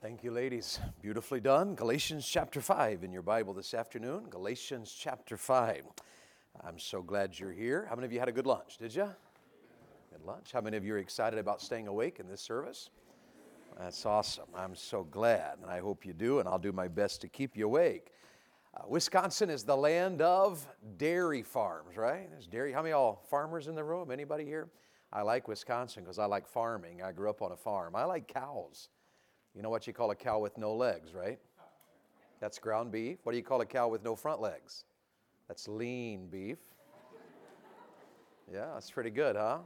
Thank you, ladies. Beautifully done. Galatians chapter 5 in your Bible this afternoon. Galatians chapter 5. I'm so glad you're here. How many of you had a good lunch? Did you? Good lunch. How many of you are excited about staying awake in this service? That's awesome. I'm so glad, and I hope you do, and I'll do my best to keep you awake. Uh, Wisconsin is the land of dairy farms, right? There's dairy. How many all farmers in the room? Anybody here? I like Wisconsin because I like farming. I grew up on a farm. I like cows. You know what you call a cow with no legs, right? That's ground beef. What do you call a cow with no front legs? That's lean beef. Yeah, that's pretty good, huh?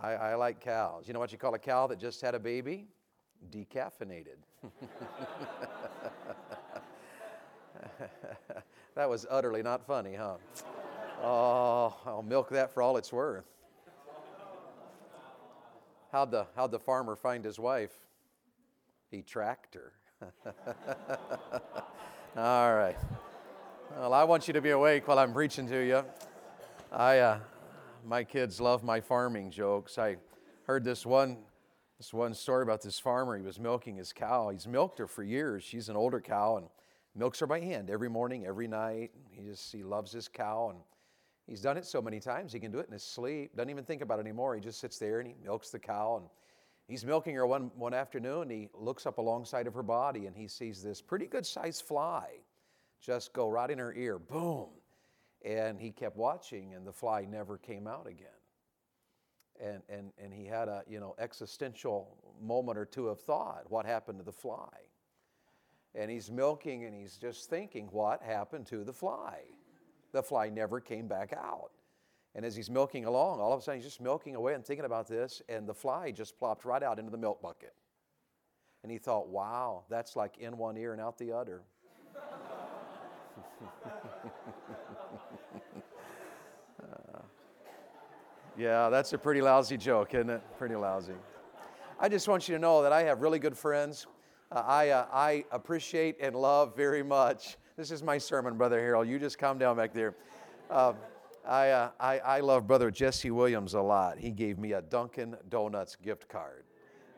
I, I like cows. You know what you call a cow that just had a baby? Decaffeinated. that was utterly not funny, huh? Oh, I'll milk that for all it's worth. How'd the, how'd the farmer find his wife? Her. all right. Well, I want you to be awake while I'm preaching to you. I, uh, my kids love my farming jokes. I heard this one, this one story about this farmer. He was milking his cow. He's milked her for years. She's an older cow and milks her by hand every morning, every night. He just he loves his cow and he's done it so many times he can do it in his sleep. Doesn't even think about it anymore. He just sits there and he milks the cow and he's milking her one, one afternoon. He looks up alongside of her body and he sees this pretty good sized fly just go right in her ear. Boom. And he kept watching and the fly never came out again. And, and, and he had a you know existential moment or two of thought what happened to the fly and he's milking and he's just thinking, what happened to the fly? The fly never came back out. And as he's milking along, all of a sudden he's just milking away and thinking about this, and the fly just plopped right out into the milk bucket. And he thought, wow, that's like in one ear and out the other. uh, yeah, that's a pretty lousy joke, isn't it? Pretty lousy. I just want you to know that I have really good friends uh, I, uh, I appreciate and love very much. This is my sermon, Brother Harold. You just calm down back there. Uh, I, uh, I, I love Brother Jesse Williams a lot. He gave me a Dunkin' Donuts gift card.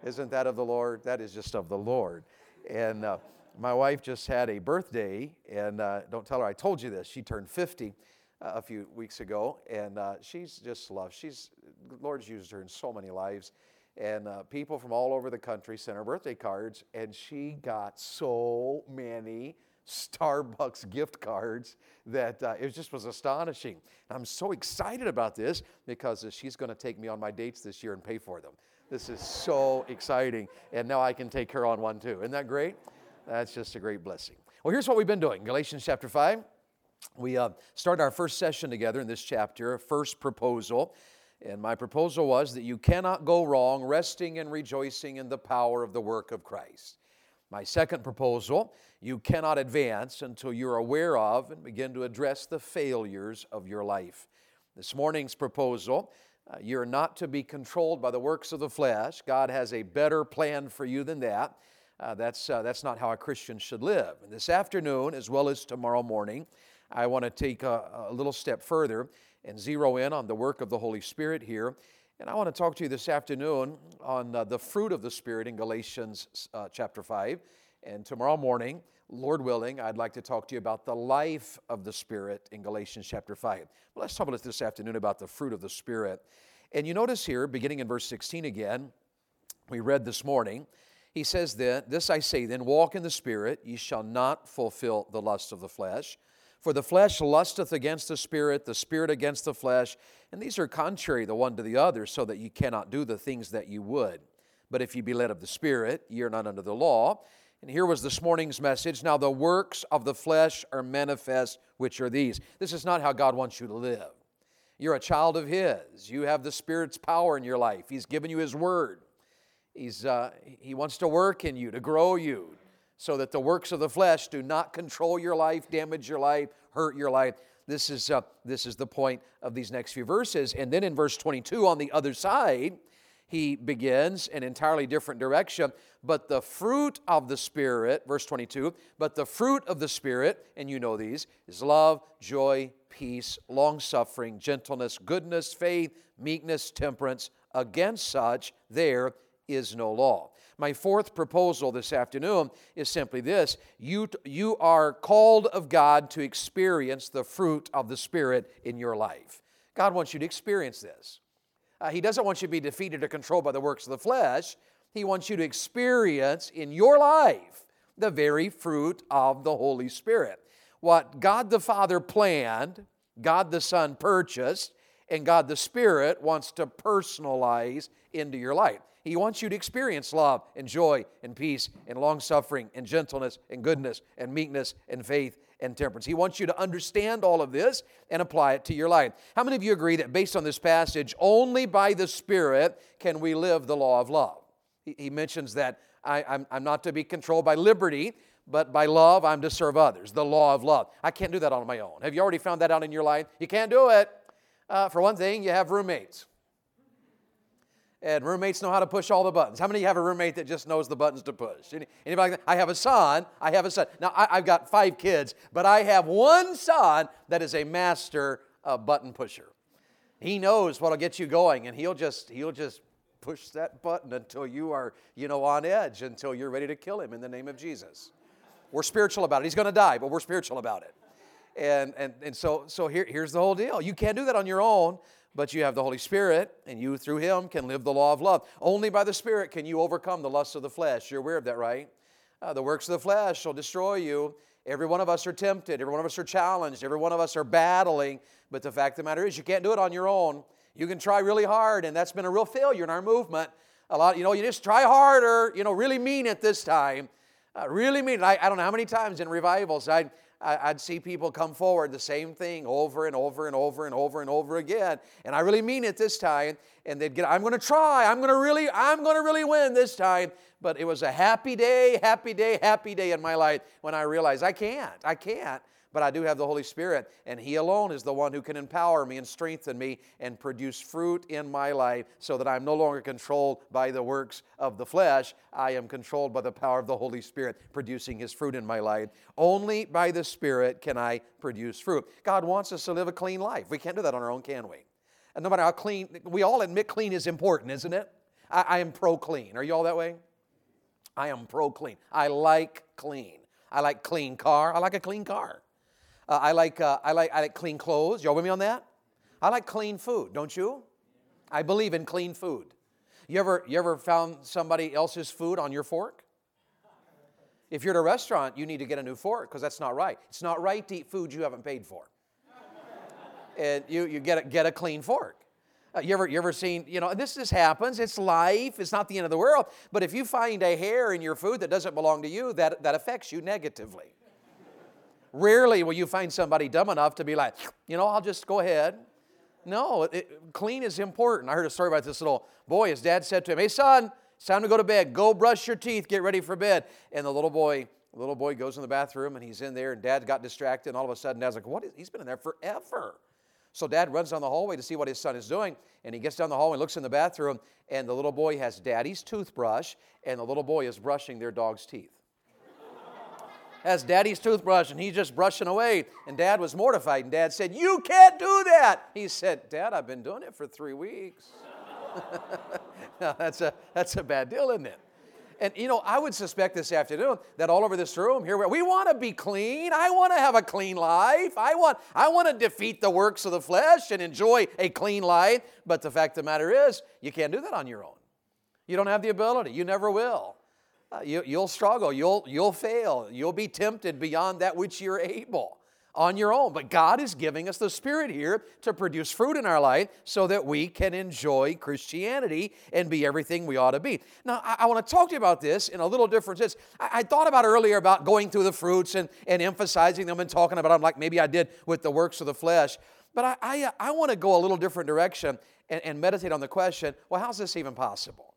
Isn't that of the Lord? That is just of the Lord. And uh, my wife just had a birthday, and uh, don't tell her I told you this. She turned 50 a few weeks ago, and she's just loved. She's Lord's used her in so many lives and uh, people from all over the country sent her birthday cards, and she got so many Starbucks gift cards that uh, it just was astonishing. And I'm so excited about this because uh, she's going to take me on my dates this year and pay for them. This is so exciting, and now I can take her on one too. Isn't that great? That's just a great blessing. Well, here's what we've been doing Galatians chapter 5. We uh, started our first session together in this chapter, first proposal. And my proposal was that you cannot go wrong resting and rejoicing in the power of the work of Christ. My second proposal, you cannot advance until you're aware of and begin to address the failures of your life. This morning's proposal, uh, you're not to be controlled by the works of the flesh. God has a better plan for you than that. Uh, that's, uh, that's not how a Christian should live. And this afternoon, as well as tomorrow morning, I want to take a, a little step further and zero in on the work of the Holy Spirit here. And I want to talk to you this afternoon on uh, the fruit of the Spirit in Galatians uh, chapter 5. And tomorrow morning, Lord willing, I'd like to talk to you about the life of the Spirit in Galatians chapter 5. Well, let's talk about this afternoon about the fruit of the Spirit. And you notice here, beginning in verse 16 again, we read this morning, he says Then, This I say then, walk in the Spirit, ye shall not fulfill the lust of the flesh. For the flesh lusteth against the spirit, the spirit against the flesh, and these are contrary the one to the other, so that ye cannot do the things that you would. But if ye be led of the Spirit, ye are not under the law. And here was this morning's message. Now the works of the flesh are manifest, which are these. This is not how God wants you to live. You're a child of His. You have the Spirit's power in your life. He's given you His Word. He's, uh, he wants to work in you, to grow you, so that the works of the flesh do not control your life, damage your life, hurt your life. This is, uh, this is the point of these next few verses. And then in verse 22, on the other side, he begins an entirely different direction. But the fruit of the Spirit, verse 22, but the fruit of the Spirit, and you know these, is love, joy, peace, long suffering, gentleness, goodness, faith, meekness, temperance. Against such, there is no law. My fourth proposal this afternoon is simply this you, you are called of God to experience the fruit of the Spirit in your life. God wants you to experience this. Uh, he doesn't want you to be defeated or controlled by the works of the flesh. He wants you to experience in your life the very fruit of the Holy Spirit. What God the Father planned, God the Son purchased, and God the Spirit wants to personalize into your life. He wants you to experience love and joy and peace and long suffering and gentleness and goodness and meekness and faith and temperance. He wants you to understand all of this and apply it to your life. How many of you agree that based on this passage, only by the Spirit can we live the law of love? He, he mentions that I, I'm, I'm not to be controlled by liberty, but by love, I'm to serve others. The law of love. I can't do that on my own. Have you already found that out in your life? You can't do it. Uh, for one thing, you have roommates and roommates know how to push all the buttons. How many have a roommate that just knows the buttons to push? Any, anybody? I have a son. I have a son. Now, I, have got five kids, but I have one son that is a master uh, button pusher. He knows what'll get you going, and he'll just he'll just push that button until you are you know on edge, until you're ready to kill him in the name of Jesus. We're spiritual about it. He's going to die, but we're spiritual about it. And and and so so here, here's the whole deal. You can't do that on your own but you have the Holy Spirit, and you through Him can live the law of love. Only by the Spirit can you overcome the lusts of the flesh. You're aware of that, right? Uh, the works of the flesh shall destroy you. Every one of us are tempted. Every one of us are challenged. Every one of us are battling. But the fact of the matter is, you can't do it on your own. You can try really hard, and that's been a real failure in our movement. A lot, you know, you just try harder. You know, really mean it this time. Uh, really mean it. I, I don't know how many times in revivals I I'd see people come forward the same thing over and over and over and over and over again. And I really mean it this time. And they'd get, I'm going to try. I'm going to really, I'm going to really win this time. But it was a happy day, happy day, happy day in my life when I realized I can't. I can't but I do have the Holy Spirit, and He alone is the one who can empower me and strengthen me and produce fruit in my life so that I'm no longer controlled by the works of the flesh. I am controlled by the power of the Holy Spirit producing His fruit in my life. Only by the Spirit can I produce fruit. God wants us to live a clean life. We can't do that on our own, can we? And no matter how clean, we all admit clean is important, isn't it? I, I am pro clean. Are you all that way? I am pro clean. I like clean. I like clean car. I like a clean car. Uh, I, like, uh, I, like, I like clean clothes. Y'all with me on that? I like clean food, don't you? I believe in clean food. You ever, you ever found somebody else's food on your fork? If you're at a restaurant, you need to get a new fork because that's not right. It's not right to eat food you haven't paid for. and you, you get, a, get a clean fork. Uh, you, ever, you ever seen, you know, this just happens. It's life. It's not the end of the world. But if you find a hair in your food that doesn't belong to you, that, that affects you negatively. Rarely will you find somebody dumb enough to be like, you know, I'll just go ahead. No, it, clean is important. I heard a story about this little boy. His dad said to him, Hey, son, it's time to go to bed. Go brush your teeth. Get ready for bed. And the little boy, little boy goes in the bathroom and he's in there, and dad got distracted. And all of a sudden, dad's like, What? Is, he's been in there forever. So dad runs down the hallway to see what his son is doing, and he gets down the hallway and looks in the bathroom, and the little boy has daddy's toothbrush, and the little boy is brushing their dog's teeth has daddy's toothbrush and he's just brushing away. And dad was mortified. And dad said, You can't do that. He said, Dad, I've been doing it for three weeks. now, that's a, that's a bad deal, isn't it? And you know, I would suspect this afternoon that all over this room here, we want to be clean. I want to have a clean life. I want, I want to defeat the works of the flesh and enjoy a clean life. But the fact of the matter is, you can't do that on your own. You don't have the ability. You never will. Uh, you, you'll struggle, you'll, you'll fail, you'll be tempted beyond that which you're able on your own. But God is giving us the Spirit here to produce fruit in our life so that we can enjoy Christianity and be everything we ought to be. Now, I, I want to talk to you about this in a little different sense. I, I, thought about earlier about going through the fruits and, and emphasizing them and talking about them like maybe I did with the works of the flesh. But I, I, I want to go a little different direction and, and meditate on the question well, how's this even possible?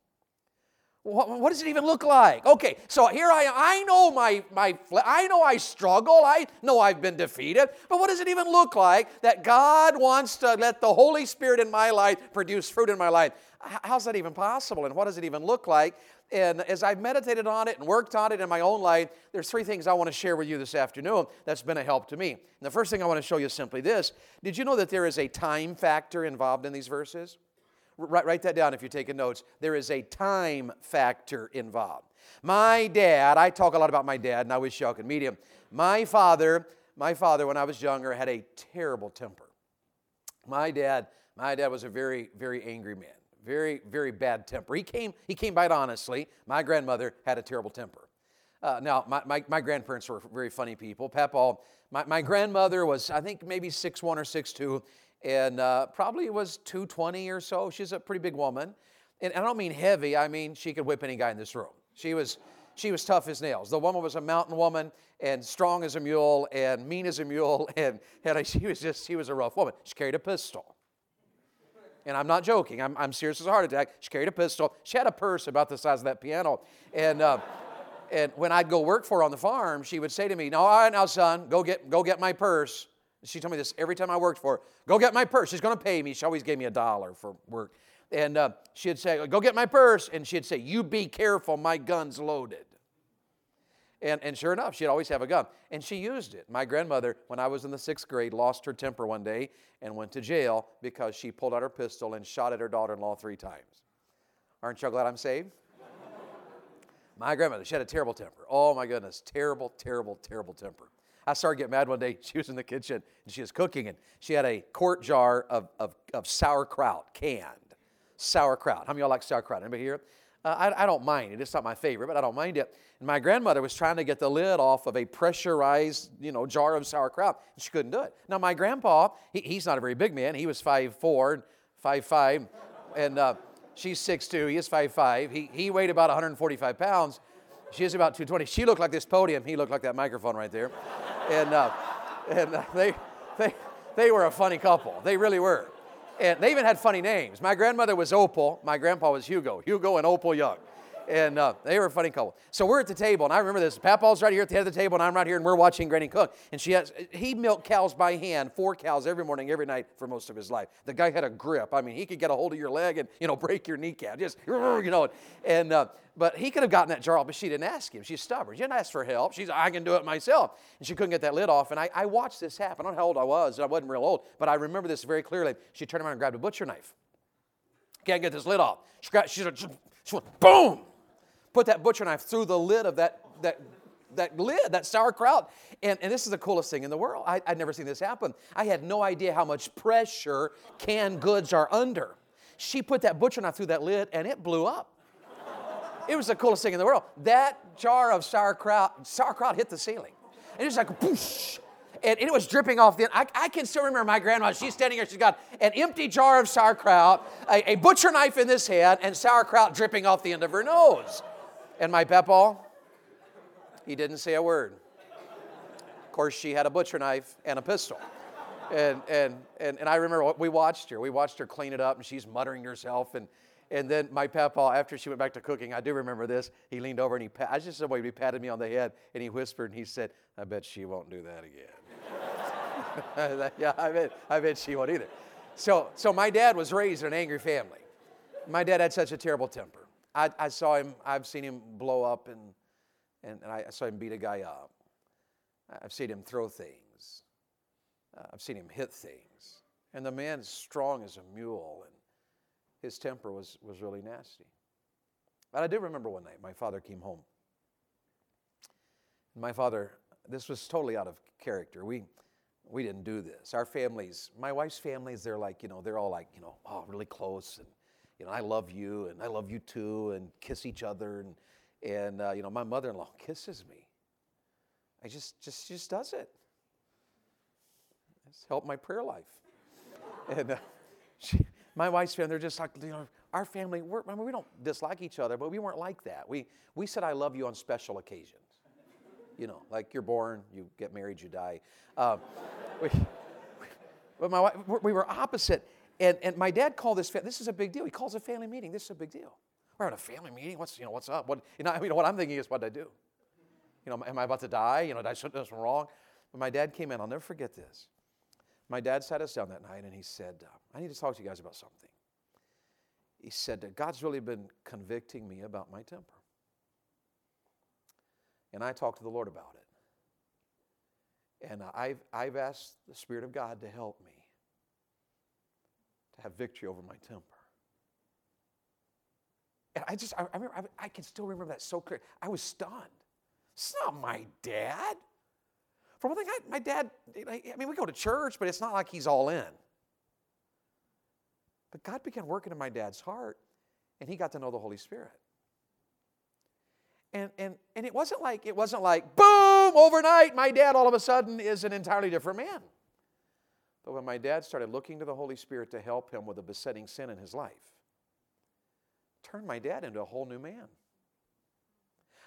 What, what, does it even look like? Okay, so here I am. I know my, my, I know I struggle. I know I've been defeated. But what does it even look like that God wants to let the Holy Spirit in my life produce fruit in my life? How's that even possible? And what does it even look like? And as I've meditated on it and worked on it in my own life, there's three things I want to share with you this afternoon that's been a help to me. And the first thing I want to show you is simply this Did you know that there is a time factor involved in these verses? Write, write that down if you're taking notes. There is a time factor involved. My dad, I talk a lot about my dad, and I wish y'all could meet him. My father, my father, when I was younger, had a terrible temper. My dad, my dad was a very, very angry man. Very, very bad temper. He came, he came by it honestly. My grandmother had a terrible temper. Uh, now, my, my, my, grandparents were very funny people. Papa, my, my grandmother was, I think, maybe six one or six two and uh, probably was 220 or so. She's a pretty big woman. And I don't mean heavy, I mean she could whip any guy in this room. She was, she was tough as nails. The woman was a mountain woman and strong as a mule and mean as a mule. And, and she was just, she was a rough woman. She carried a pistol. And I'm not joking, I'm, I'm serious as a heart attack. She carried a pistol. She had a purse about the size of that piano. And, uh, and when I'd go work for her on the farm, she would say to me, "No, all right, now, son, go get, go get my purse." She told me this every time I worked for her. Go get my purse. She's going to pay me. She always gave me a dollar for work. And uh, she'd say, Go get my purse. And she'd say, You be careful, my gun's loaded. And, and sure enough, she'd always have a gun. And she used it. My grandmother, when I was in the sixth grade, lost her temper one day and went to jail because she pulled out her pistol and shot at her daughter in law three times. Aren't you glad I'm saved? my grandmother, she had a terrible temper. Oh my goodness, terrible, terrible, terrible temper. I started getting mad one day. She was in the kitchen and she was cooking, and she had a quart jar of, of, of sauerkraut, canned sauerkraut. How many of y'all like sauerkraut? Anybody here? Uh, I, I, don't mind it. It's not my favorite, but I don't mind it. And my grandmother was trying to get the lid off of a pressurized, you know, jar of sauerkraut, and she couldn't do it. Now my grandpa, he, he's not a very big man. He was 5'4", 5'5", and uh, she's 6'2", he is 5'5". He, he weighed about 145 pounds. She is about 220. She looked like this podium. He looked like that microphone right there and, uh, and uh, they, they, they were a funny couple. They really were. And they even had funny names. My grandmother was Opal. My grandpa was Hugo. Hugo and Opal Young. And uh, they were a funny couple. So we're at the table, and I remember this. Papa's right here at the head of the table, and I'm right here, and we're watching Granny cook. And she has, he milked cows by hand, four cows every morning, every night for most of his life. The guy had a grip. I mean, he could get a hold of your leg and, you know, break your kneecap. Just, you know. And, uh, but he could have gotten that jar off, but she didn't ask him. She's stubborn. She didn't ask for help. She's, I can do it myself. And she couldn't get that lid off. And I, I watched this happen. I don't know how old I was. I wasn't real old, but I remember this very clearly. She turned around and grabbed a butcher knife. Can't get this lid off. She, got, she, she went, boom! Put that butcher knife through the lid of that, that, that lid, that sauerkraut. And, and this is the coolest thing in the world. I, I'd never seen this happen. I had no idea how much pressure canned goods are under. She put that butcher knife through that lid and it blew up. It was the coolest thing in the world. That jar of sauerkraut, sauerkraut hit the ceiling. And it was like, whoosh, and it was dripping off the I, I, can still remember my grandma. She's standing here. She's got an empty jar of sauerkraut, a, a, butcher knife in this hand, and sauerkraut dripping off the end of her nose. And my Peppa, he didn't say a word. Of course, she had a butcher knife and a pistol. And, and, and, and I remember we watched her. We watched her clean it up, and she's muttering herself. And, and then my papa, after she went back to cooking, I do remember this. He leaned over and he, I just said, he patted me on the head and he whispered and he said, I bet she won't do that again. yeah, I bet, I bet she won't either. So, so my dad was raised in an angry family. My dad had such a terrible temper. I, I saw him, I've seen him blow up and, and, and I saw him beat a guy up. I've seen him throw things. Uh, I've seen him hit things. And the man's strong as a mule. And his temper was, was really nasty. But I do remember one night my father came home. My father, this was totally out of character. We, we didn't do this. Our families, my wife's families, they're like, you know, they're all like, you know, oh, really close. And, you know, I love you and I love you too, and kiss each other. And, and uh, you know, my mother in law kisses me. I just, just, just does it. It's helped my prayer life. and uh, she, my wife's family, they're just like, you know, our family, we're, I mean, we don't dislike each other, but we weren't like that. We, we said, I love you on special occasions. You know, like you're born, you get married, you die. Uh, we, but my wife, we were opposite. And, and my dad called this, this is a big deal. He calls a family meeting. This is a big deal. We're at a family meeting. What's, you know, what's up? What, you know, I mean, what I'm thinking is, what did I do? You know, am I about to die? You know, did I do something wrong? But my dad came in. I'll never forget this. My dad sat us down that night and he said, uh, I need to talk to you guys about something. He said, God's really been convicting me about my temper. And I talked to the Lord about it. And I've, I've asked the Spirit of God to help me to have victory over my temper. And I just, I, I remember, I, I can still remember that so clear. I was stunned. It's not my dad. For one thing, I, my dad, I mean, we go to church, but it's not like he's all in. But God began working in my dad's heart, and he got to know the Holy Spirit. And, and, and it wasn't like it wasn't like boom overnight my dad all of a sudden is an entirely different man but when my dad started looking to the holy spirit to help him with a besetting sin in his life turned my dad into a whole new man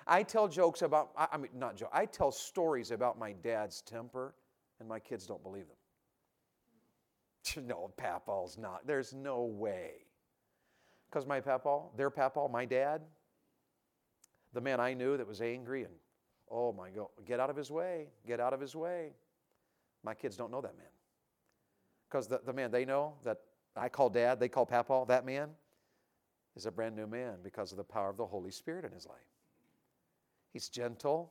i tell jokes about i, mean not jokes, I tell stories about my dad's temper and my kids don't believe them no papaw's not there's no way because my papaw their papaw my dad the man I knew that was angry and, oh my God, get out of his way, get out of his way. My kids don't know that man. Because the, the man they know that I call dad, they call papa, that man is a brand new man because of the power of the Holy Spirit in his life. He's gentle,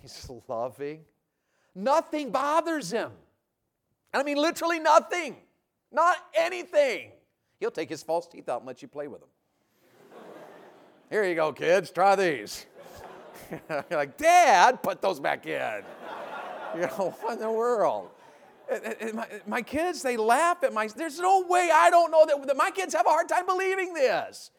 he's loving, nothing bothers him. I mean, literally nothing, not anything. He'll take his false teeth out and let you play with them. Here you go, kids, try these. You're like, Dad, put those back in. you know, what in the world? Uh, uh, uh, my, my, kids, they laugh at my, there's no way I don't know that, that my kids have a hard time believing this.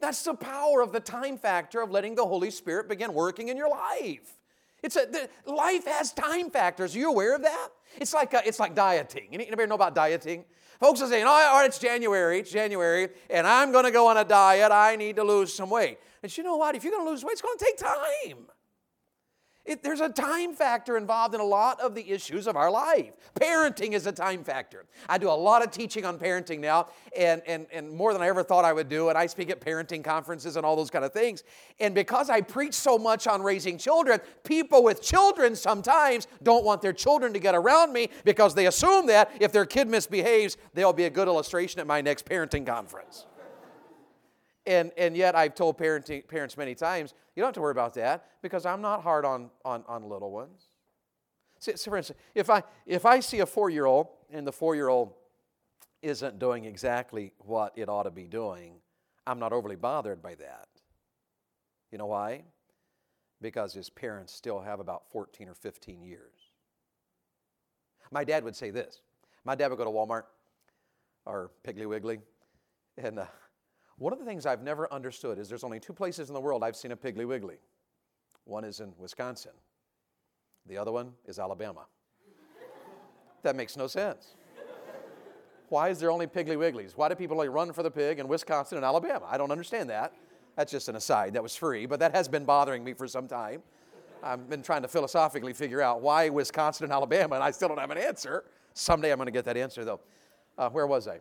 That's the power of the time factor of letting the Holy Spirit begin working in your life. It's a, the, life has time factors. Are you aware of that? It's like, a, uh, it's like dieting. Anybody know about dieting? Folks are saying, oh, all right, it's January, it's January, and I'm going to go on a diet. I need to lose some weight. And you know what? If you're going to lose weight, it's going to take time. It, there's a time factor involved in a lot of the issues of our life. Parenting is a time factor. I do a lot of teaching on parenting now, and, and, and more than I ever thought I would do. And I speak at parenting conferences and all those kind of things. And because I preach so much on raising children, people with children sometimes don't want their children to get around me because they assume that if their kid misbehaves, they'll be a good illustration at my next parenting conference. And, and yet, I've told parenting, parents many times, you don't have to worry about that because I'm not hard on, on, on little ones. See, so for instance, if I, if I see a four year old and the four year old isn't doing exactly what it ought to be doing, I'm not overly bothered by that. You know why? Because his parents still have about 14 or 15 years. My dad would say this. My dad would go to Walmart or Piggly Wiggly, and uh, one of the things I've never understood is there's only two places in the world I've seen a Piggly Wiggly. One is in Wisconsin, the other one is Alabama. that makes no sense. Why is there only Piggly Wigglies? Why do people only run for the pig in Wisconsin and Alabama? I don't understand that. That's just an aside. That was free, but that has been bothering me for some time. I've been trying to philosophically figure out why Wisconsin and Alabama, and I still don't have an answer. Someday I'm going to get that answer, though. Uh, where was I?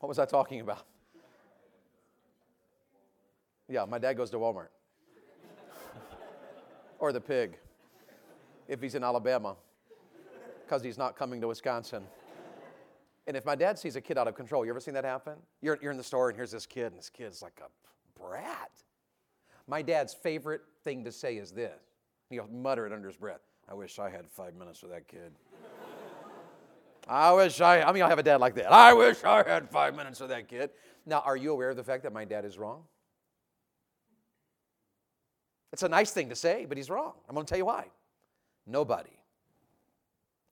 What was I talking about? Yeah, my dad goes to Walmart. or the pig, if he's in Alabama, because he's not coming to Wisconsin. And if my dad sees a kid out of control, you ever seen that happen? You're, you're in the store and here's this kid, and this kid's like a brat. My dad's favorite thing to say is this. He'll mutter it under his breath. I wish I had five minutes with that kid. I wish I, I mean, I have a dad like that. I wish I had five minutes with that kid. Now, are you aware of the fact that my dad is wrong? It's a nice thing to say, but he's wrong. I'm going to tell you why. Nobody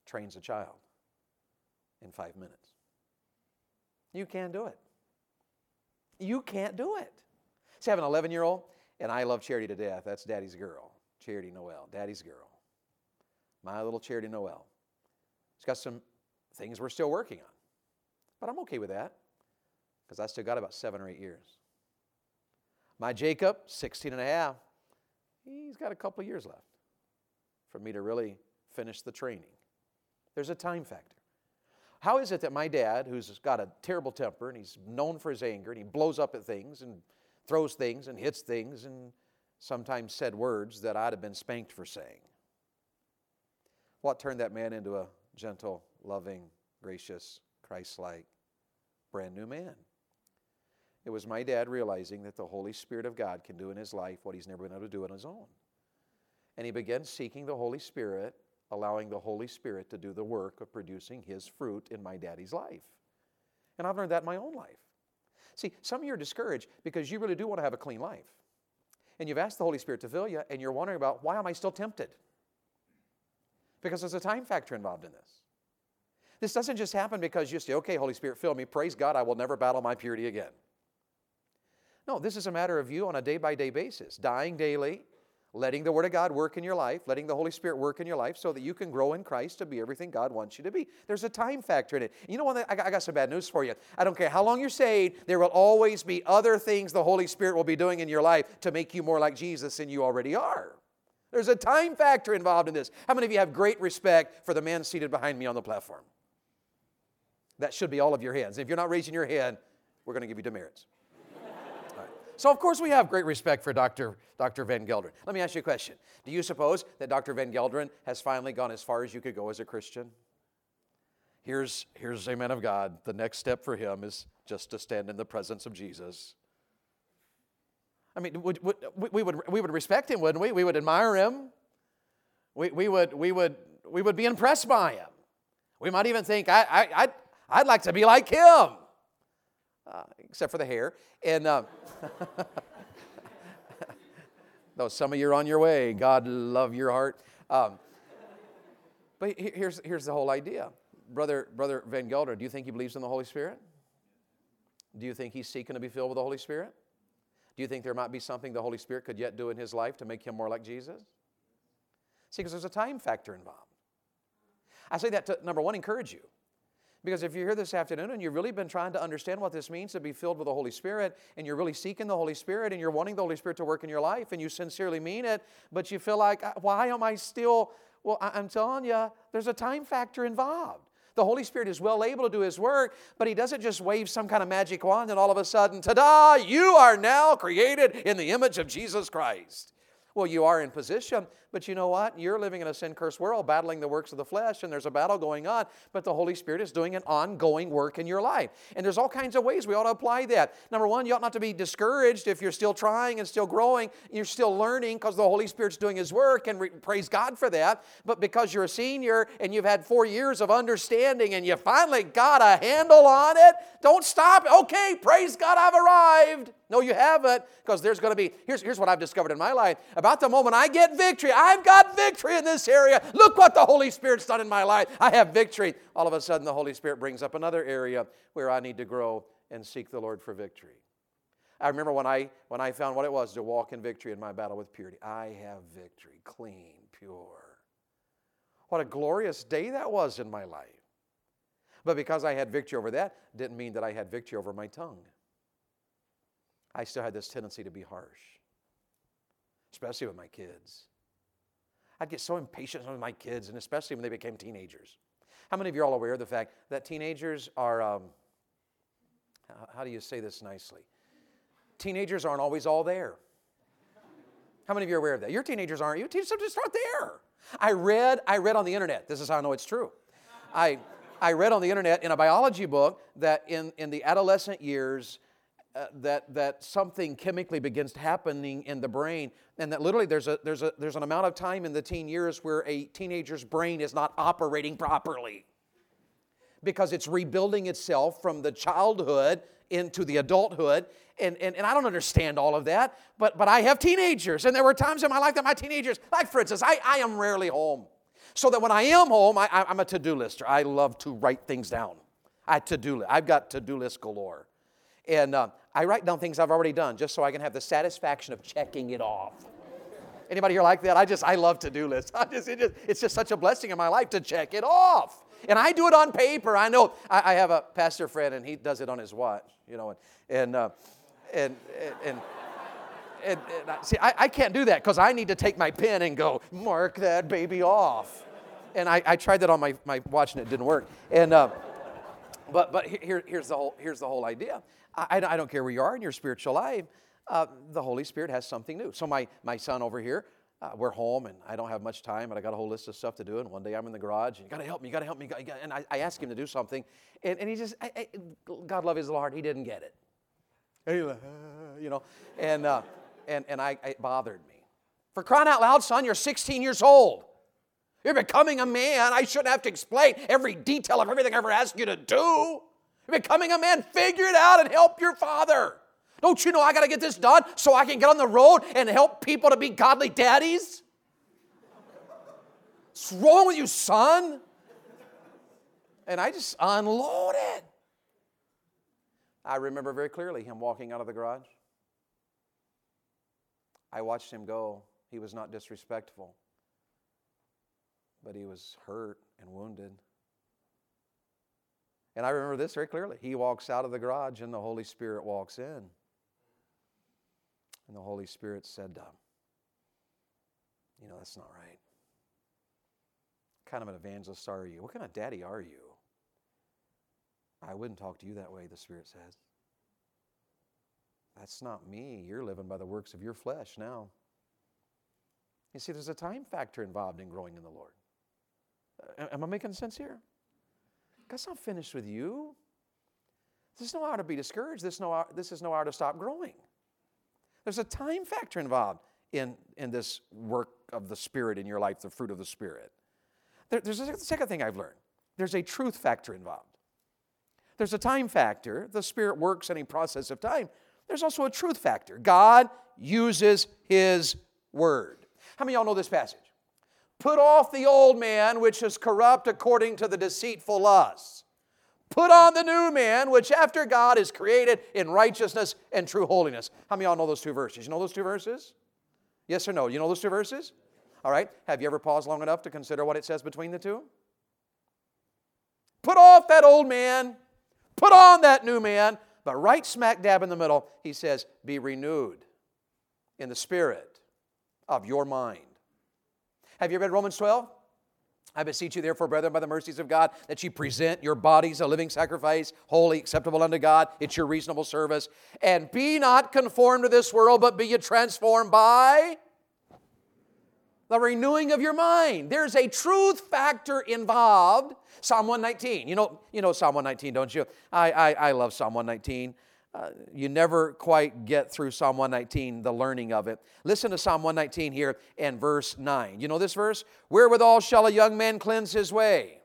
trains a child in five minutes. You can't do it. You can't do it. See, I have an 11 year old, and I love Charity to death. That's Daddy's girl, Charity Noel, Daddy's girl. My little Charity Noel. She's got some things we're still working on, but I'm okay with that because I still got about seven or eight years. My Jacob, 16 and a half, he's got a couple years left for me to really finish the training. There's a time factor. How is it that my dad, who's got a terrible temper and he's known for his anger and he blows up at things and throws things and hits things and sometimes said words that I'd have been spanked for saying? What turned that man into a gentle, loving, gracious, Christ like, brand new man? It was my dad realizing that the Holy Spirit of God can do in his life what he's never been able to do on his own. And he began seeking the Holy Spirit, allowing the Holy Spirit to do the work of producing his fruit in my daddy's life. And I've learned that in my own life. See, some of you are discouraged because you really do want to have a clean life. And you've asked the Holy Spirit to fill you, and you're wondering about why am I still tempted? Because there's a time factor involved in this. This doesn't just happen because you say, okay, Holy Spirit, fill me. Praise God, I will never battle my purity again. No, this is a matter of you on a day by day basis, dying daily, letting the Word of God work in your life, letting the Holy Spirit work in your life so that you can grow in Christ to be everything God wants you to be. There's a time factor in it. You know what? I got some bad news for you. I don't care how long you're saved, there will always be other things the Holy Spirit will be doing in your life to make you more like Jesus than you already are. There's a time factor involved in this. How many of you have great respect for the man seated behind me on the platform? That should be all of your hands. If you're not raising your hand, we're going to give you demerits. So, of course, we have great respect for Dr. Dr. Van Gelderen. Let me ask you a question. Do you suppose that Dr. Van Gelderen has finally gone as far as you could go as a Christian? Here's, here's a man of God. The next step for him is just to stand in the presence of Jesus. I mean, would, would, we, would, we would respect him, wouldn't we? We would admire him. We, we, would, we, would, we would be impressed by him. We might even think, I, I, I'd, I'd like to be like him uh, except for the hair. And uh, though some of you are on your way, God love your heart. Um, but here's, here's the whole idea. Brother, Brother Van Gelder, do you think he believes in the Holy Spirit? Do you think he's seeking to be filled with the Holy Spirit? Do you think there might be something the Holy Spirit could yet do in his life to make him more like Jesus? See, because there's a time factor involved. I say that to, number one, encourage you. Because if you're here this afternoon and you've really been trying to understand what this means to be filled with the Holy Spirit, and you're really seeking the Holy Spirit, and you're wanting the Holy Spirit to work in your life, and you sincerely mean it, but you feel like, uh, why am I still? Well, I'm telling you, there's a time factor involved. The Holy Spirit is well able to do His work, but He doesn't just wave some kind of magic wand and all of a sudden, ta da, you are now created in the image of Jesus Christ. Well, you are in position, but you know what? You're living in a sin cursed world, battling the works of the flesh, and there's a battle going on, but the Holy Spirit is doing an ongoing work in your life. And there's all kinds of ways we ought to apply that. Number one, you ought not to be discouraged if you're still trying and still growing, you're still learning because the Holy Spirit's doing His work, and re- praise God for that. But because you're a senior and you've had four years of understanding and you finally got a handle on it, don't stop. Okay, praise God, I've arrived. No, you haven't, because there's going to be, here's, here's what I've discovered in my life. About the moment I get victory, I've got victory in this area. Look what the Holy Spirit's done in my life. I have victory. All of a sudden, the Holy Spirit brings up another area where I need to grow and seek the Lord for victory. I remember when I, when I found what it was to walk in victory in my battle with purity. I have victory, clean, pure. What a glorious day that was in my life. But because I had victory over that, didn't mean that I had victory over my tongue. I still had this tendency to be harsh, especially with my kids. I'd get so impatient with my kids, and especially when they became teenagers. How many of you are all aware of the fact that teenagers are, um, how do you say this nicely? Teenagers aren't always all there. How many of you are aware of that? Your teenagers aren't. You teenagers just aren't there. I read, I read on the internet. This is how I know it's true. I, I read on the internet in a biology book that in, in the adolescent years, uh, that, that something chemically begins happening in the brain and that literally there's, a, there's, a, there's an amount of time in the teen years where a teenager's brain is not operating properly. Because it's rebuilding itself from the childhood into the adulthood and, and, and i don't understand all of that but, but i have teenagers and there were times in my life that my teenagers like for instance i, I am rarely home. So that when i am home I, i'm a to-do lister. I love to write things down. I to-do i've got to-do list galore. And uh, I write down things I've already done just so I can have the satisfaction of checking it off. Anybody here like that? I just, I love to-do lists. I just, it just, it's just such a blessing in my life to check it off. And I do it on paper. I know I, I have a pastor friend and he does it on his watch, you know, and, and, uh, and, and, and and, and I, see, I, I, can't do that because I need to take my pen and go, mark that baby off. And I, I tried that on my, my watch and it didn't work. And, uh, but but here, here's, the whole, here's the whole idea. I, I don't care where you are in your spiritual life, uh, the Holy Spirit has something new. So, my, my son over here, uh, we're home and I don't have much time, but I got a whole list of stuff to do. And one day I'm in the garage and you got to help me, you got to help me. And I, I asked him to do something, and, and he just, I, I, God love his little heart, he didn't get it. You know, and, uh, and, and I, it bothered me. For crying out loud, son, you're 16 years old. You're becoming a man. I shouldn't have to explain every detail of everything I ever asked you to do. You're becoming a man. Figure it out and help your father. Don't you know I got to get this done so I can get on the road and help people to be godly daddies? What's wrong with you, son? And I just unloaded. I remember very clearly him walking out of the garage. I watched him go. He was not disrespectful, but he was hurt and wounded. And I remember this very clearly. He walks out of the garage, and the Holy Spirit walks in. And the Holy Spirit said, um, You know, that's not right. What kind of an evangelist are you? What kind of daddy are you? I wouldn't talk to you that way, the Spirit says. That's not me. You're living by the works of your flesh now. You see, there's a time factor involved in growing in the Lord. Am I making sense here? God's not finished with you. This is no hour to be discouraged. This, no hour, this is no hour to stop growing. There's a time factor involved in, in this work of the Spirit in your life, the fruit of the Spirit. There, there's a second thing I've learned there's a truth factor involved. There's a time factor. The Spirit works in a process of time. There's also a truth factor. God uses His Word. How many of y'all know this passage? Put off the old man, which is corrupt according to the deceitful lusts. Put on the new man, which after God is created in righteousness and true holiness. How many of y'all know those two verses? You know those two verses? Yes or no? You know those two verses? All right. Have you ever paused long enough to consider what it says between the two? Put off that old man, put on that new man, but right smack dab in the middle, he says, be renewed in the spirit of your mind. Have you read Romans 12? I beseech you, therefore, brethren, by the mercies of God, that you present your bodies a living sacrifice, holy, acceptable unto God. It's your reasonable service. And be not conformed to this world, but be ye transformed by the renewing of your mind. There's a truth factor involved. Psalm 119. You know, you know Psalm 119, don't you? I, I, I love Psalm 119. Uh, you never quite get through Psalm 119, the learning of it. Listen to Psalm 119 here and verse 9. You know this verse? Wherewithal shall a young man cleanse his way?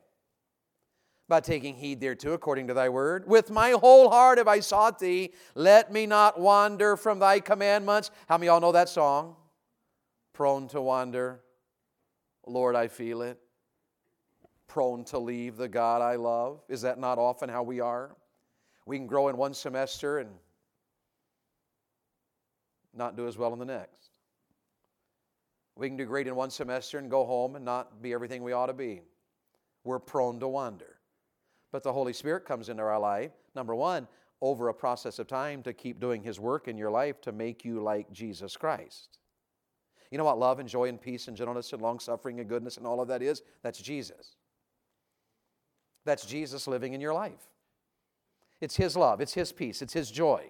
By taking heed thereto, according to thy word. With my whole heart have I sought thee. Let me not wander from thy commandments. How many of y'all know that song? Prone to wander. Lord, I feel it. Prone to leave the God I love. Is that not often how we are? We can grow in one semester and not do as well in the next. We can do great in one semester and go home and not be everything we ought to be. We're prone to wander. But the Holy Spirit comes into our life, number one, over a process of time to keep doing His work in your life to make you like Jesus Christ. You know what love and joy and peace and gentleness and long suffering and goodness and all of that is? That's Jesus. That's Jesus living in your life. It's His love, it's His peace, it's His joy,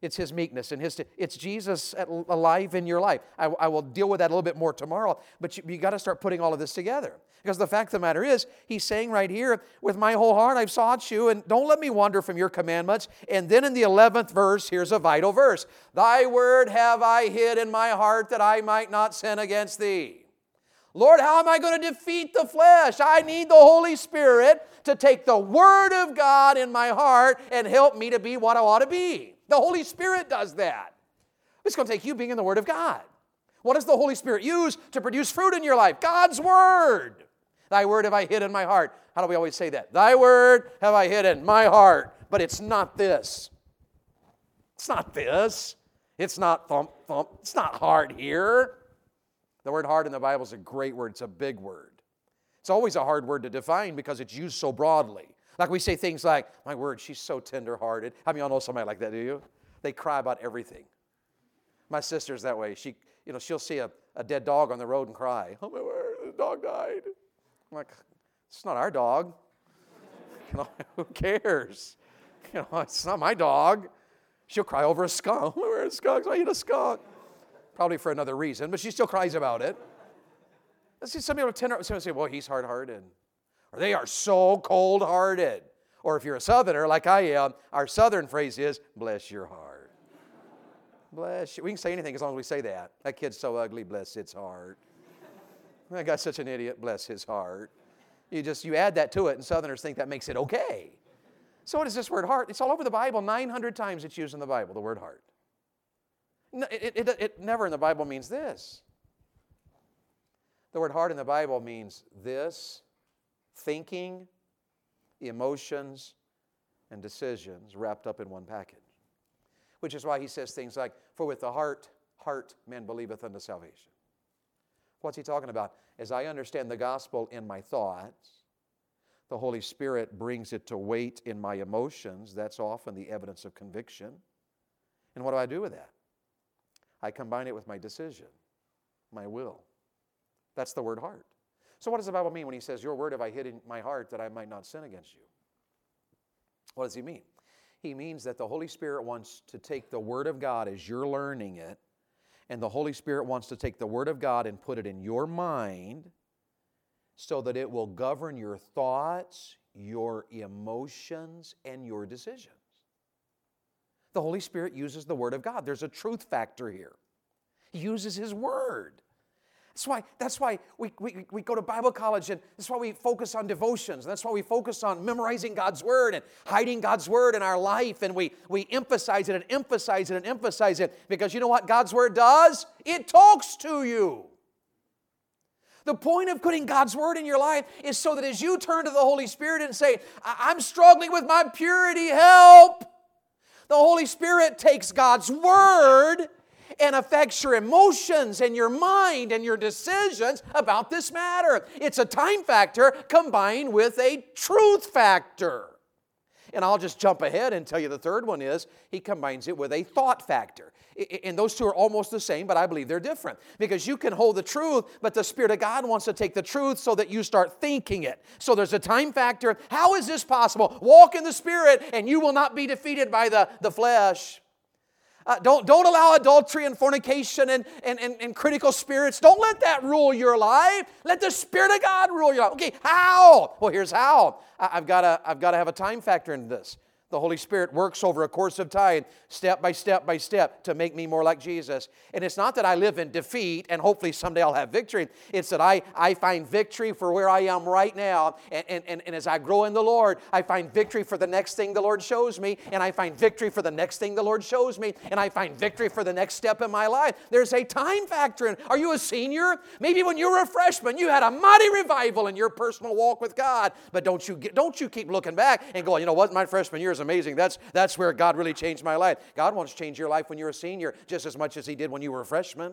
it's His meekness, and His. It's Jesus alive in your life. I, I will deal with that a little bit more tomorrow, but you, you got to start putting all of this together. Because the fact of the matter is, He's saying right here, with my whole heart I've sought you, and don't let me wander from your commandments. And then in the 11th verse, here's a vital verse Thy word have I hid in my heart that I might not sin against thee. Lord, how am I going to defeat the flesh? I need the Holy Spirit to take the Word of God in my heart and help me to be what I ought to be. The Holy Spirit does that. It's going to take you being in the Word of God. What does the Holy Spirit use to produce fruit in your life? God's Word. Thy Word have I hid in my heart. How do we always say that? Thy Word have I hid in my heart. But it's not this. It's not this. It's not thump, thump. It's not hard here. The word hard in the Bible is a great word, it's a big word. It's always a hard word to define because it's used so broadly. Like we say things like, My word, she's so tenderhearted. How many of y'all know somebody like that, do you? They cry about everything. My sister's that way. She, you know, she'll see a, a dead dog on the road and cry. Oh my word, the dog died. I'm like, it's not our dog. You know, who cares? You know, it's not my dog. She'll cry over a skunk. Oh, where's skunks? I eat a skunk probably for another reason, but she still cries about it. Let's see, some people tender, some say, well, he's hard hearted. Or they are so cold hearted. Or if you're a southerner like I am, our southern phrase is, bless your heart. bless you. We can say anything as long as we say that. That kid's so ugly, bless its heart. That guy's such an idiot, bless his heart. You just, you add that to it, and southerners think that makes it okay. So, what is this word heart? It's all over the Bible. 900 times it's used in the Bible, the word heart. It, it, it, it never in the Bible means this. The word heart in the Bible means this thinking, emotions, and decisions wrapped up in one package. Which is why he says things like, For with the heart, heart man believeth unto salvation. What's he talking about? As I understand the gospel in my thoughts, the Holy Spirit brings it to weight in my emotions. That's often the evidence of conviction. And what do I do with that? I combine it with my decision, my will. That's the word heart. So, what does the Bible mean when he says, Your word have I hid in my heart that I might not sin against you? What does he mean? He means that the Holy Spirit wants to take the Word of God as you're learning it, and the Holy Spirit wants to take the Word of God and put it in your mind so that it will govern your thoughts, your emotions, and your decisions. The Holy Spirit uses the Word of God. There's a truth factor here. He uses His Word. That's why, that's why we, we, we go to Bible college and that's why we focus on devotions. And That's why we focus on memorizing God's Word and hiding God's Word in our life. And we, we emphasize it and emphasize it and emphasize it because you know what God's Word does? It talks to you. The point of putting God's Word in your life is so that as you turn to the Holy Spirit and say, I'm struggling with my purity, help, the Holy Spirit takes God's Word and affects your emotions and your mind and your decisions about this matter. It's a time factor combined with a truth factor. And I'll just jump ahead and tell you the third one is he combines it with a thought factor. And those two are almost the same, but I believe they're different. Because you can hold the truth, but the Spirit of God wants to take the truth so that you start thinking it. So there's a time factor. How is this possible? Walk in the Spirit, and you will not be defeated by the, the flesh. Uh, don't, don't allow adultery and fornication and, and, and, and, critical spirits. Don't let that rule your life. Let the Spirit of God rule your life. Okay, how? Well, here's how. I, I've got I've got to have a time factor in this. The Holy Spirit works over a course of time, step by step by step, to make me more like Jesus. And it's not that I live in defeat and hopefully someday I'll have victory. It's that I, I find victory for where I am right now. And, and, and, and as I grow in the Lord, I find victory for the next thing the Lord shows me. And I find victory for the next thing the Lord shows me. And I find victory for the next step in my life. There's a time factor in. Are you a senior? Maybe when you were a freshman, you had a mighty revival in your personal walk with God. But don't you, get, don't you keep looking back and going, you know what, my freshman year is amazing. That's, that's where God really changed my life. God wants to change your life when you're a senior just as much as He did when you were a freshman.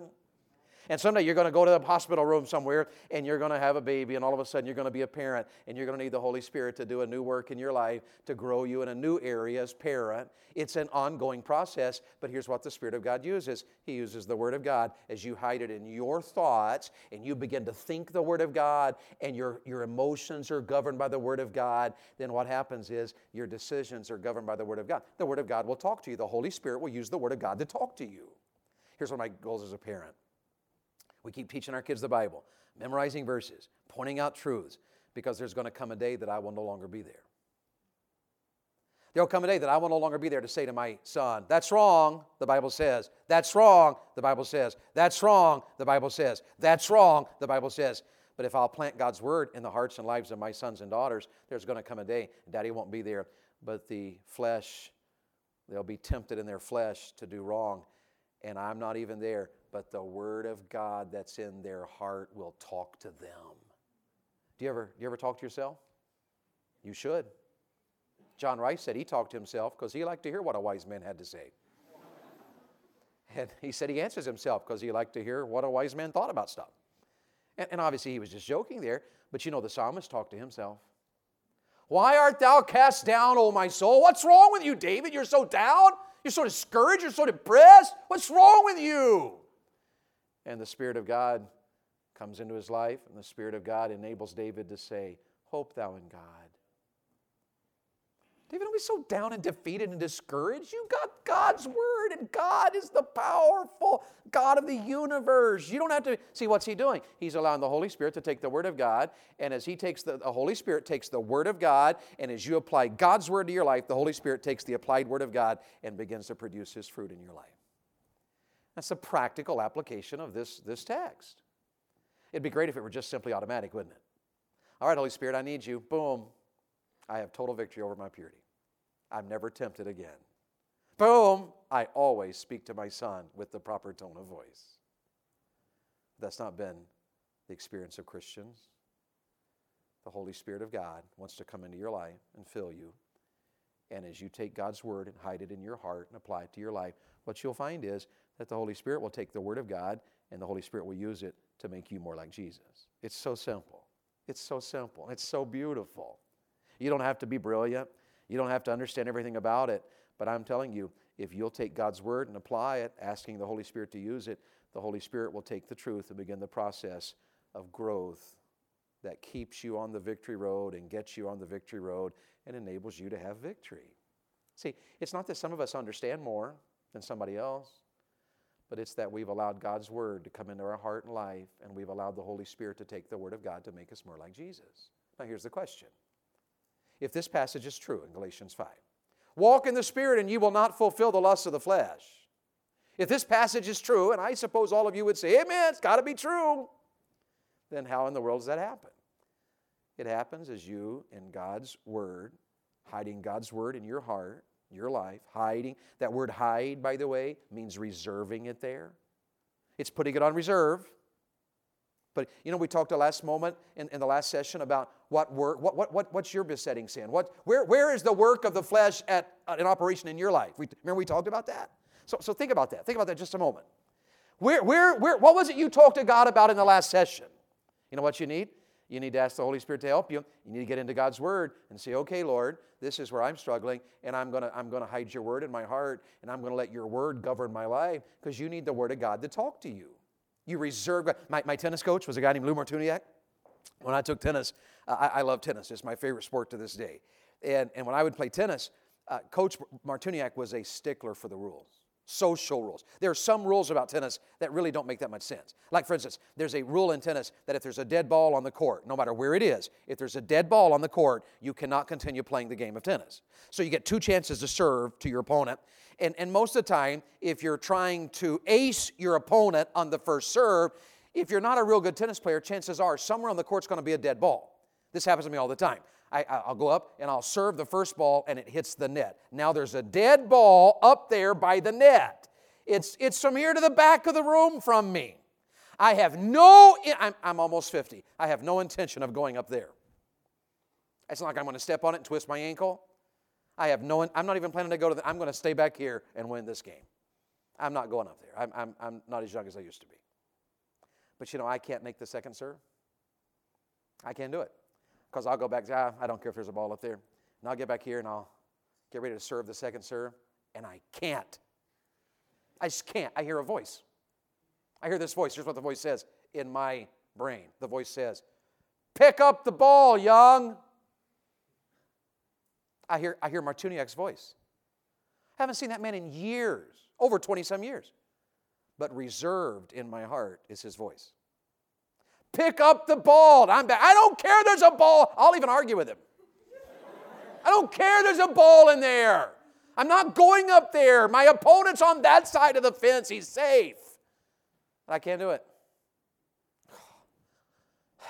And someday you're going to go to the hospital room somewhere and you're going to have a baby, and all of a sudden you're going to be a parent, and you're going to need the Holy Spirit to do a new work in your life to grow you in a new area as parent. It's an ongoing process, but here's what the Spirit of God uses He uses the Word of God as you hide it in your thoughts and you begin to think the Word of God, and your, your emotions are governed by the Word of God. Then what happens is your decisions are governed by the Word of God. The Word of God will talk to you, the Holy Spirit will use the Word of God to talk to you. Here's one of my goals as a parent we keep teaching our kids the Bible, memorizing verses, pointing out truths, because there's going to come a day that I will no longer be there. There'll come a day that I will no longer be there to say to my son, That's wrong, the Bible says. That's wrong, the Bible says. That's wrong, the Bible says. That's wrong, the Bible says. But if I'll plant God's word in the hearts and lives of my sons and daughters, there's going to come a day, Daddy won't be there, but the flesh, they'll be tempted in their flesh to do wrong, and I'm not even there but the word of God that's in their heart will talk to them. Do you ever, do you ever talk to yourself? You should. John Rice said he talked to himself because he liked to hear what a wise man had to say. And he said he answers himself because he liked to hear what a wise man thought about stuff. And, and obviously he was just joking there, but you know the psalmist talked to himself. Why art thou cast down, O my soul? What's wrong with you, David? You're so down? You're so discouraged? You're so depressed? What's wrong with you? And the Spirit of God comes into his life, and the Spirit of God enables David to say, Hope thou in God. David, don't be so down and defeated and discouraged. You got God's word, and God is the powerful God of the universe. You don't have to see what's He doing. He's allowing the Holy Spirit to take the word of God, and as He takes the, the Holy Spirit takes the word of God, and as you apply God's word to your life, the Holy Spirit takes the applied word of God and begins to produce His fruit in your life. That's a practical application of this, this text. It'd be great if it were just simply automatic, wouldn't it? All right, Holy Spirit, I need you. Boom. I have total victory over my purity. I'm never tempted again. Boom, I always speak to my son with the proper tone of voice. That's not been the experience of Christians. The Holy Spirit of God wants to come into your life and fill you. And as you take God's word and hide it in your heart and apply it to your life, what you'll find is that the Holy Spirit will take the word of God and the Holy Spirit will use it to make you more like Jesus. It's so simple. It's so simple. It's so beautiful. You don't have to be brilliant. You don't have to understand everything about it. But I'm telling you, if you'll take God's word and apply it, asking the Holy Spirit to use it, the Holy Spirit will take the truth and begin the process of growth that keeps you on the victory road and gets you on the victory road and enables you to have victory. See, it's not that some of us understand more than somebody else, but it's that we've allowed God's Word to come into our heart and life, and we've allowed the Holy Spirit to take the Word of God to make us more like Jesus. Now, here's the question If this passage is true in Galatians 5, walk in the Spirit and you will not fulfill the lusts of the flesh. If this passage is true, and I suppose all of you would say, Amen, it's got to be true then how in the world does that happen? It happens as you, in God's Word, hiding God's Word in your heart, your life, hiding. That word hide, by the way, means reserving it there. It's putting it on reserve. But you know, we talked the last moment in, in the last session about what work, what, what, what, what's your besetting sin? What, where, where is the work of the flesh at uh, an operation in your life? We, remember we talked about that? So, so think about that. Think about that just a moment. Where, where, where, what was it you talked to God about in the last session? You know what you need? You need to ask the Holy Spirit to help you. You need to get into God's Word and say, okay, Lord, this is where I'm struggling, and I'm going to I'm to hide your Word in my heart, and I'm going to let your Word govern my life because you need the Word of God to talk to you. You reserve God. My, my tennis coach was a guy named Lou Martuniak. When I took tennis, I, I love tennis. It's my favorite sport to this day. And, and when I would play tennis, uh, Coach Martuniak was a stickler for the rules social rules. There are some rules about tennis that really don't make that much sense. Like, for instance, there's a rule in tennis that if there's a dead ball on the court, no matter where it is, if there's a dead ball on the court, you cannot continue playing the game of tennis. So you get two chances to serve to your opponent. And, and most of the time, if you're trying to ace your opponent on the first serve, if you're not a real good tennis player, chances are somewhere on the court's going to be a dead ball. This happens to me all the time. I, will go up and I'll serve the first ball and it hits the net. Now there's a dead ball up there by the net. It's, it's from here to the back of the room from me. I have no, I'm, I'm almost 50. I have no intention of going up there. It's not like I'm going to step on it and twist my ankle. I have no, I'm not even planning to go to the, I'm going to stay back here and win this game. I'm not going up there. I'm, I'm, I'm not as young as I used to be. But you know, I can't make the second serve. I can't do it because I'll go back, ah, I don't care if there's a ball up there. And I'll get back here and I'll get ready to serve the second serve, and I can't. I just can't. I hear a voice. I hear this voice. Here's what the voice says in my brain. The voice says, Pick up the ball, young. I hear, I hear Martuniak's voice. I haven't seen that man in years, over 20 some years. But reserved in my heart is his voice. Pick up the ball. I'm back. I don't care there's a ball. I'll even argue with him. I don't care there's a ball in there. I'm not going up there. My opponent's on that side of the fence. He's safe. I can't do it.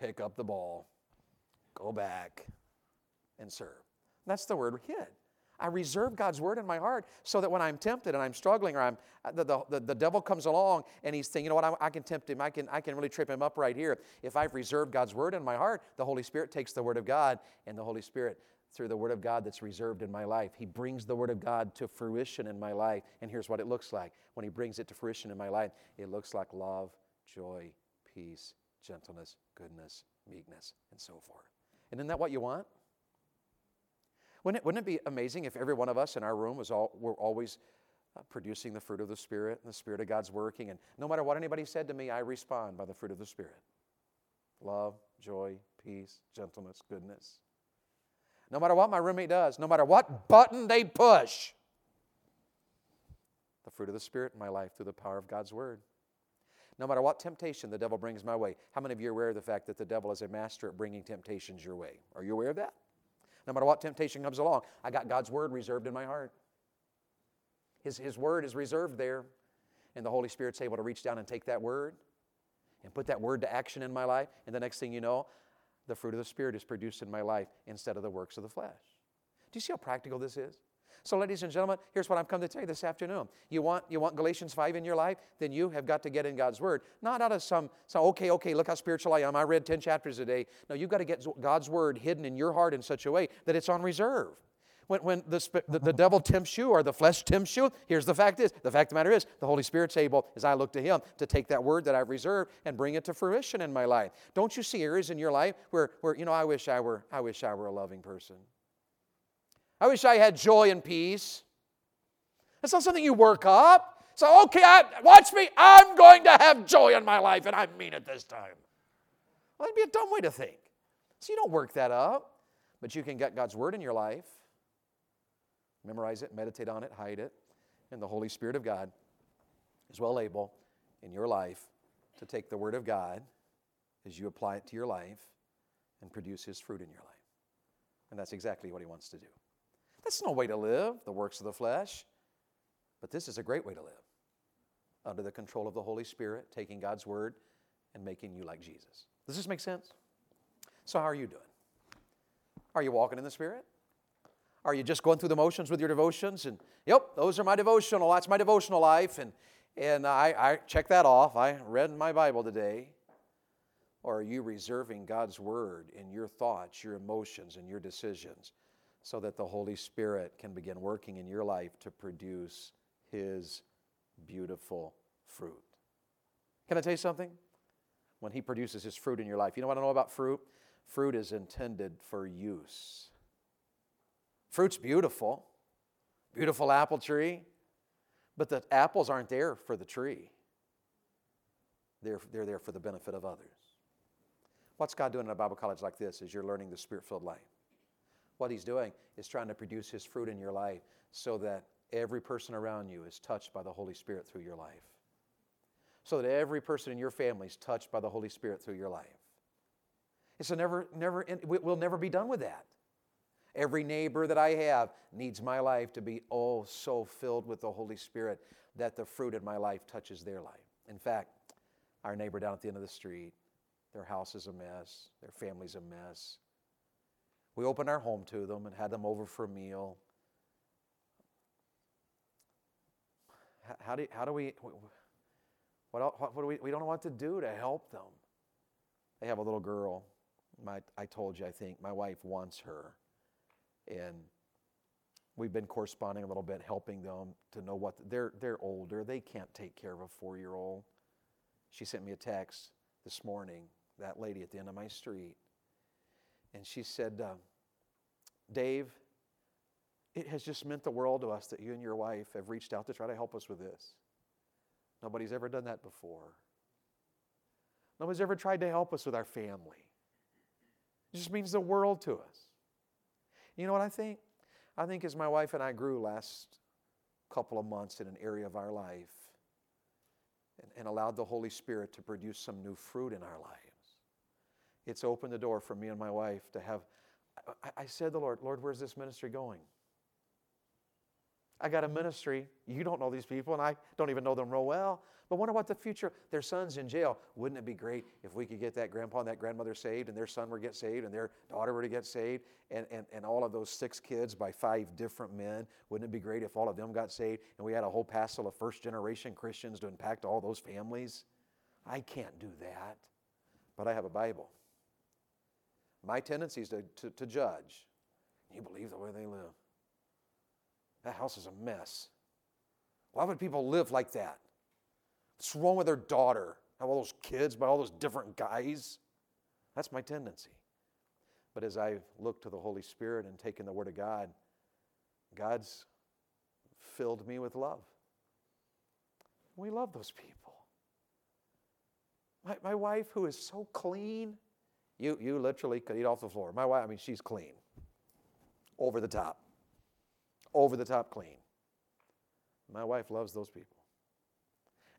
Pick up the ball, go back, and serve. That's the word hid. I reserve God's word in my heart so that when I'm tempted and I'm struggling or I'm, uh, the, the, the devil comes along and he's thinking, you know what, I, I, can tempt him. I can, I can really trip him up right here. If I've reserved God's word in my heart, the Holy Spirit takes the word of God and the Holy Spirit, through the word of God that's reserved in my life, he brings the word of God to fruition in my life. And here's what it looks like. When he brings it to fruition in my life, it looks like love, joy, peace, gentleness, goodness, meekness, and so forth. And isn't that what you want? Wouldn't it, wouldn't it be amazing if every one of us in our room was all, were always uh, producing the fruit of the Spirit and the Spirit of God's working? And no matter what anybody said to me, I respond by the fruit of the Spirit love, joy, peace, gentleness, goodness. No matter what my roommate does, no matter what button they push, the fruit of the Spirit in my life through the power of God's Word. No matter what temptation the devil brings my way. How many of you are aware of the fact that the devil is a master at bringing temptations your way? Are you aware of that? No matter what temptation comes along. I got God's word reserved in my heart. His, his word is reserved there, and the Holy Spirit's able to reach down and take that word and put that word to action in my life. And the next thing you know, the fruit of the Spirit is produced in my life instead of the works of the flesh. Do you see how practical this is? So, ladies and gentlemen, here's what I've come to tell you this afternoon. You want, you want Galatians 5 in your life? Then you have got to get in God's Word. Not out of some, some, okay, okay, look how spiritual I am. I read 10 chapters a day. No, you've got to get God's Word hidden in your heart in such a way that it's on reserve. When, when the, the, the devil tempts you or the flesh tempts you, here's the fact is, the fact of the matter is, the Holy Spirit's able, as I look to Him, to take that word that I've reserved and bring it to fruition in my life. Don't you see areas in your life where, where you know, I wish I were, I wish I were a loving person. I wish I had joy and peace. That's not something you work up. So, okay, I, watch me. I'm going to have joy in my life, and I mean it this time. Well, that'd be a dumb way to think. So, you don't work that up, but you can get God's word in your life, memorize it, meditate on it, hide it, and the Holy Spirit of God is well able in your life to take the word of God as you apply it to your life and produce His fruit in your life. And that's exactly what He wants to do. That's no way to live, the works of the flesh. But this is a great way to live under the control of the Holy Spirit, taking God's word and making you like Jesus. Does this make sense? So, how are you doing? Are you walking in the Spirit? Are you just going through the motions with your devotions? And, yep, those are my devotional. That's my devotional life. And, and I, I check that off. I read my Bible today. Or are you reserving God's word in your thoughts, your emotions, and your decisions so that the Holy Spirit can begin working in your life to produce his beautiful fruit. Can I tell you something? When he produces his fruit in your life, you know what I know about fruit? Fruit is intended for use. Fruit's beautiful, beautiful apple tree, but the apples aren't there for the tree. They're, they're there for the benefit of others. What's God doing in a Bible college like this as you're learning the spirit filled life? What He's doing is trying to produce His fruit in your life so that every person around you is touched by the Holy Spirit through your life. So that every person in your family is touched by the Holy Spirit through your life. It's a never, never, we'll never be done with that. Every neighbor that I have needs my life to be oh so filled with the Holy Spirit that the fruit in my life touches their life. In fact, our neighbor down at the end of the street, their house is a mess, their family's a mess. We opened our home to them and had them over for a meal. how do, how do we, what, what, do we, we don't know what to do to help them. They have a little girl. My, I told you, I think, my wife wants her. And we've been corresponding a little bit, helping them to know what, they're, they're older. They can't take care of a four year old. She sent me a text this morning, that lady at the end of my street. And she said, uh, Dave, it has just meant the world to us that you and your wife have reached out to try to help us with this. Nobody's ever done that before. Nobody's ever tried to help us with our family. It just means the world to us. You know what I think? I think as my wife and I grew last couple of months in an area of our life and, and allowed the Holy Spirit to produce some new fruit in our lives, it's opened the door for me and my wife to have. I, I said to the Lord, Lord, where's this ministry going? I got a ministry. You don't know these people, and I don't even know them real well. But what the future, their son's in jail. Wouldn't it be great if we could get that grandpa and that grandmother saved, and their son would get saved, and their daughter were to get saved, and, and, and all of those six kids by five different men? Wouldn't it be great if all of them got saved, and we had a whole passel of first generation Christians to impact all those families? I can't do that, but I have a Bible. My tendency is to, to, to judge. You believe the way they live. That house is a mess. Why would people live like that? What's wrong with their daughter? Have all those kids by all those different guys? That's my tendency. But as I look to the Holy Spirit and taken the Word of God, God's filled me with love. We love those people. My, my wife, who is so clean, you, you literally could eat off the floor. My wife, I mean, she's clean, over the top over the top clean. My wife loves those people.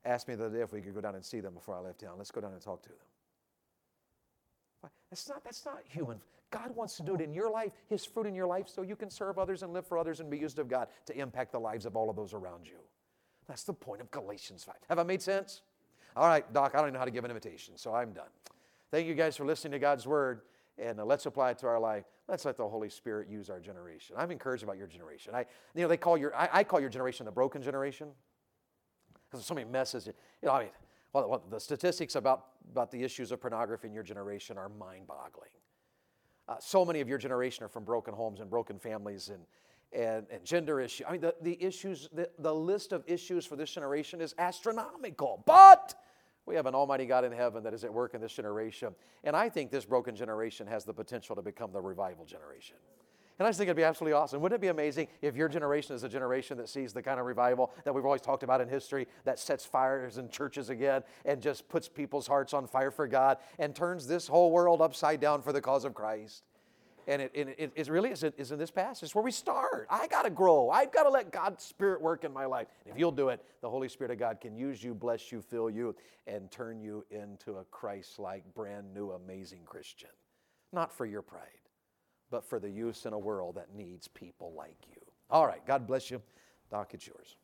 Asked me the other day if we could go down and see them before I left town. Let's go down and talk to them. That's not, that's not human. God wants to do it in your life, His fruit in your life, so you can serve others and live for others and be used of God to impact the lives of all of those around you. That's the point of Galatians 5. Have I made sense? All right, Doc, I don't even know how to give an invitation, so I'm done. Thank you guys for listening to God's Word, and uh, let's apply it to our life. Let's let the Holy Spirit use our generation. I'm encouraged about your generation. I, you know, they call your, I, I call your generation the broken generation because there's so many messes. You know, I mean, well, the statistics about, about the issues of pornography in your generation are mind boggling. Uh, so many of your generation are from broken homes and broken families and, and, and gender issues. I mean, the, the issues, the, the list of issues for this generation is astronomical. But we have an Almighty God in heaven that is at work in this generation. And I think this broken generation has the potential to become the revival generation. And I just think it'd be absolutely awesome. Wouldn't it be amazing if your generation is a generation that sees the kind of revival that we've always talked about in history that sets fires in churches again and just puts people's hearts on fire for God and turns this whole world upside down for the cause of Christ? And it, it, it really is, is in this passage. It's where we start. I got to grow. I've got to let God's Spirit work in my life. If you'll do it, the Holy Spirit of God can use you, bless you, fill you, and turn you into a Christ like, brand new, amazing Christian. Not for your pride but for the use in a world that needs people like you. All right, God bless you. Doc, it's yours.